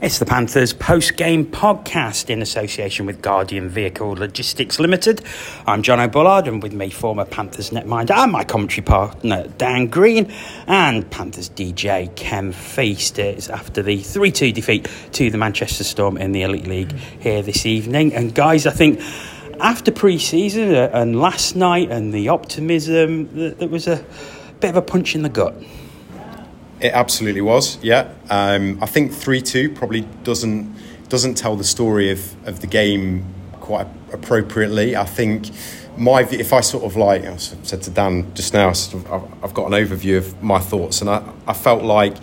It's the Panthers post game podcast in association with Guardian Vehicle Logistics Limited. I'm Jono Bullard, and with me, former Panthers netminder and my commentary partner, Dan Green, and Panthers DJ Ken Feast. It's after the 3 2 defeat to the Manchester Storm in the Elite League here this evening. And, guys, I think after pre season uh, and last night and the optimism, there was a bit of a punch in the gut. It absolutely was. Yeah, um, I think three two probably doesn't doesn't tell the story of, of the game quite appropriately. I think my if I sort of like I said to Dan just now, I've got an overview of my thoughts, and I, I felt like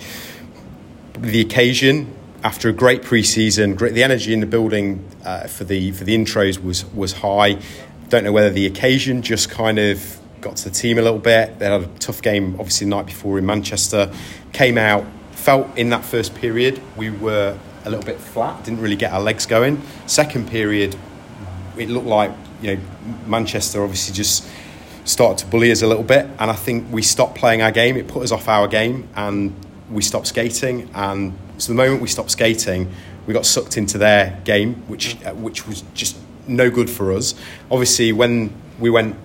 the occasion after a great preseason, great the energy in the building uh, for the for the intros was was high. Don't know whether the occasion just kind of got to the team a little bit. They had a tough game, obviously, the night before in Manchester. Came out, felt in that first period we were a little bit flat, didn't really get our legs going. Second period, it looked like you know Manchester obviously just started to bully us a little bit, and I think we stopped playing our game. It put us off our game, and we stopped skating. And so the moment we stopped skating, we got sucked into their game, which uh, which was just no good for us. Obviously, when we went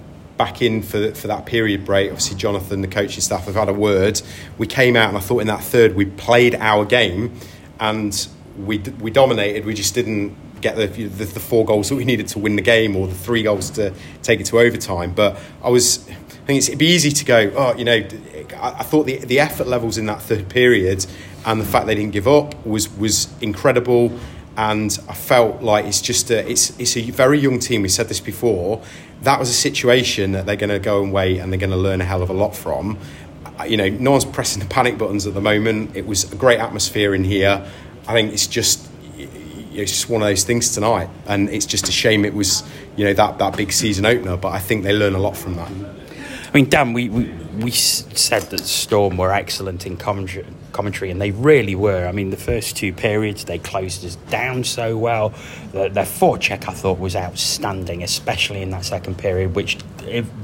back in for, for that period break. Obviously, Jonathan, the coaching staff, have had a word. We came out, and I thought in that third we played our game, and we we dominated. We just didn't get the, the, the four goals that we needed to win the game, or the three goals to take it to overtime. But I was. I think it'd be easy to go. Oh, you know, I, I thought the the effort levels in that third period and the fact they didn't give up was was incredible and I felt like it's just a, it's it's a very young team. We said this before. That was a situation that they're going to go and wait, and they're going to learn a hell of a lot from. You know, no one's pressing the panic buttons at the moment. It was a great atmosphere in here. I think it's just it's just one of those things tonight, and it's just a shame it was you know that that big season opener. But I think they learn a lot from that. I mean, Dan, we, we, we said that Storm were excellent in commentary, commentary, and they really were. I mean, the first two periods, they closed us down so well. The, their forecheck, I thought, was outstanding, especially in that second period, which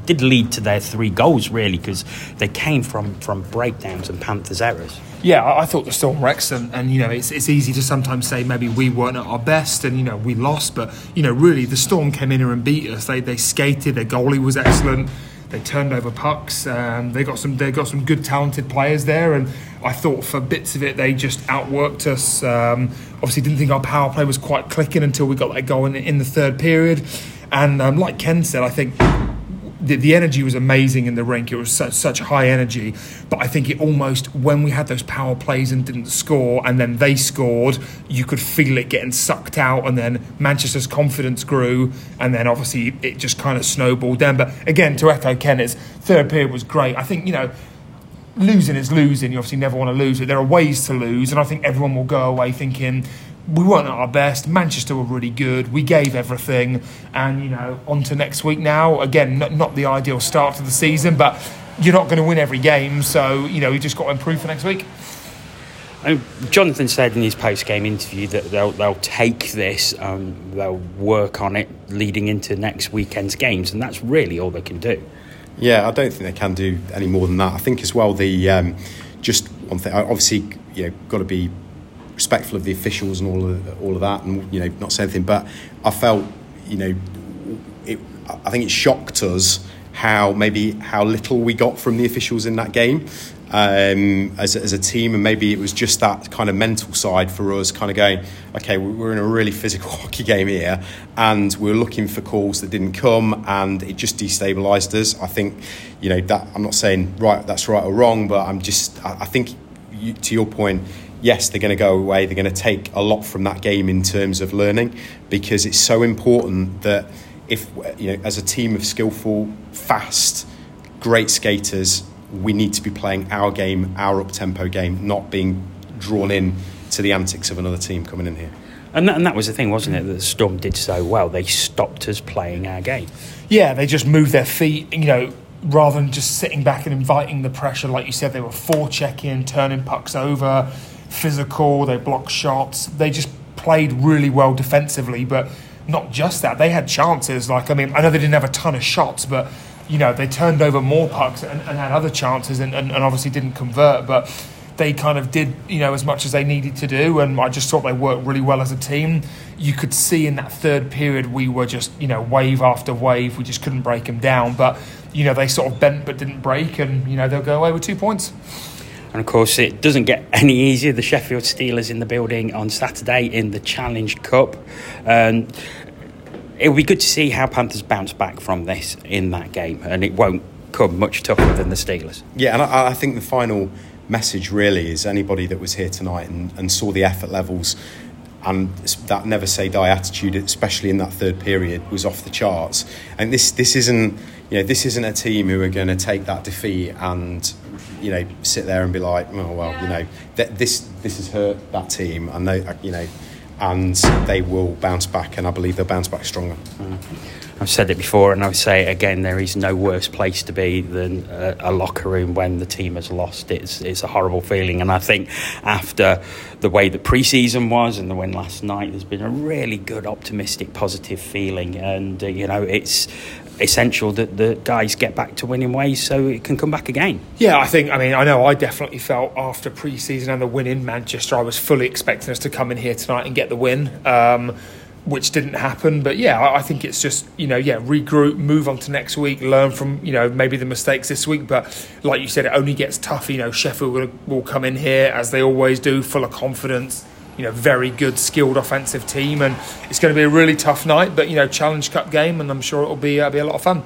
did lead to their three goals, really, because they came from, from breakdowns and Panthers' errors. Yeah, I thought the Storm were excellent, and you know it's it's easy to sometimes say maybe we weren't at our best, and you know we lost, but you know really the Storm came in here and beat us. They they skated, their goalie was excellent. They turned over pucks. Um, they got some. They got some good, talented players there, and I thought for bits of it they just outworked us. Um, obviously, didn't think our power play was quite clicking until we got that goal in, in the third period. And um, like Ken said, I think the, the energy was amazing in the rink. It was such, such high energy. But I think it almost, when we had those power plays and didn't score, and then they scored, you could feel it getting sucked out. And then Manchester's confidence grew. And then obviously it just kind of snowballed down. But again, to echo Kenneth's, third period was great. I think, you know, losing is losing. You obviously never want to lose it. There are ways to lose. And I think everyone will go away thinking, we weren't at our best. Manchester were really good. We gave everything, and you know, on to next week now. Again, not, not the ideal start to the season, but you're not going to win every game, so you know, you just got to improve for next week. Jonathan said in his post-game interview that they'll they'll take this, um, they'll work on it leading into next weekend's games, and that's really all they can do. Yeah, I don't think they can do any more than that. I think as well the um, just one thing, obviously, you know, got to be respectful of the officials and all of all of that, and you know, not say anything. But I felt, you know, it, I think it shocked us how maybe how little we got from the officials in that game um, as, as a team, and maybe it was just that kind of mental side for us, kind of going, okay, we're in a really physical hockey game here, and we're looking for calls that didn't come, and it just destabilised us. I think, you know, that I'm not saying right, that's right or wrong, but I'm just, I, I think, you, to your point yes, they're going to go away. They're going to take a lot from that game in terms of learning because it's so important that if you know, as a team of skillful, fast, great skaters, we need to be playing our game, our up tempo game, not being drawn in to the antics of another team coming in here. And that, and that was the thing, wasn't it? That the Storm did so well. They stopped us playing our game. Yeah, they just moved their feet. You know, rather than just sitting back and inviting the pressure, like you said, they were forechecking, turning pucks over physical, they blocked shots. They just played really well defensively, but not just that. They had chances. Like, I mean, I know they didn't have a ton of shots, but, you know, they turned over more pucks and, and had other chances and, and, and, obviously didn't convert. But they kind of did, you know, as much as they needed to do, and I just thought they worked really well as a team. You could see in that third period we were just, you know, wave after wave. We just couldn't break them down, but you know they sort of bent but didn't break, and you know they'll go away with two points. And of course, it doesn't get any easier. The Sheffield Steelers in the building on Saturday in the Challenge Cup. Um, it will be good to see how Panthers bounce back from this in that game, and it won't come much tougher than the Steelers. Yeah, and I, I think the final message really is anybody that was here tonight and, and saw the effort levels and that never say die attitude, especially in that third period, was off the charts. And this this isn't you know this isn't a team who are going to take that defeat and you know sit there and be like, oh well, you know th- this this has hurt that team, and they uh, you know and they will bounce back, and I believe they'll bounce back stronger. Mm. I've said it before, and I'll say it again. There is no worse place to be than a, a, locker room when the team has lost. It's it's a horrible feeling, and I think after the way the preseason was and the win last night, there's been a really good, optimistic, positive feeling, and uh, you know it's essential that the guys get back to winning ways so it can come back again. Yeah, I think, I mean, I know I definitely felt after pre season and the win in Manchester, I was fully expecting us to come in here tonight and get the win. Um, which didn't happen, but yeah, I think it's just you know yeah regroup, move on to next week, learn from you know maybe the mistakes this week. But like you said, it only gets tough. You know, Sheffield will, will come in here as they always do, full of confidence you know, very good, skilled offensive team, and it's going to be a really tough night. But you know, Challenge Cup game, and I'm sure it'll be uh, be a lot of fun.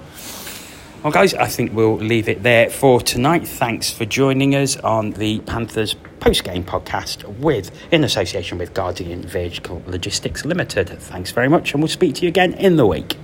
Well, guys, I think we'll leave it there for tonight. Thanks for joining us on the Panthers post game podcast with in association with Guardian Vehicle Logistics Limited. Thanks very much, and we'll speak to you again in the week.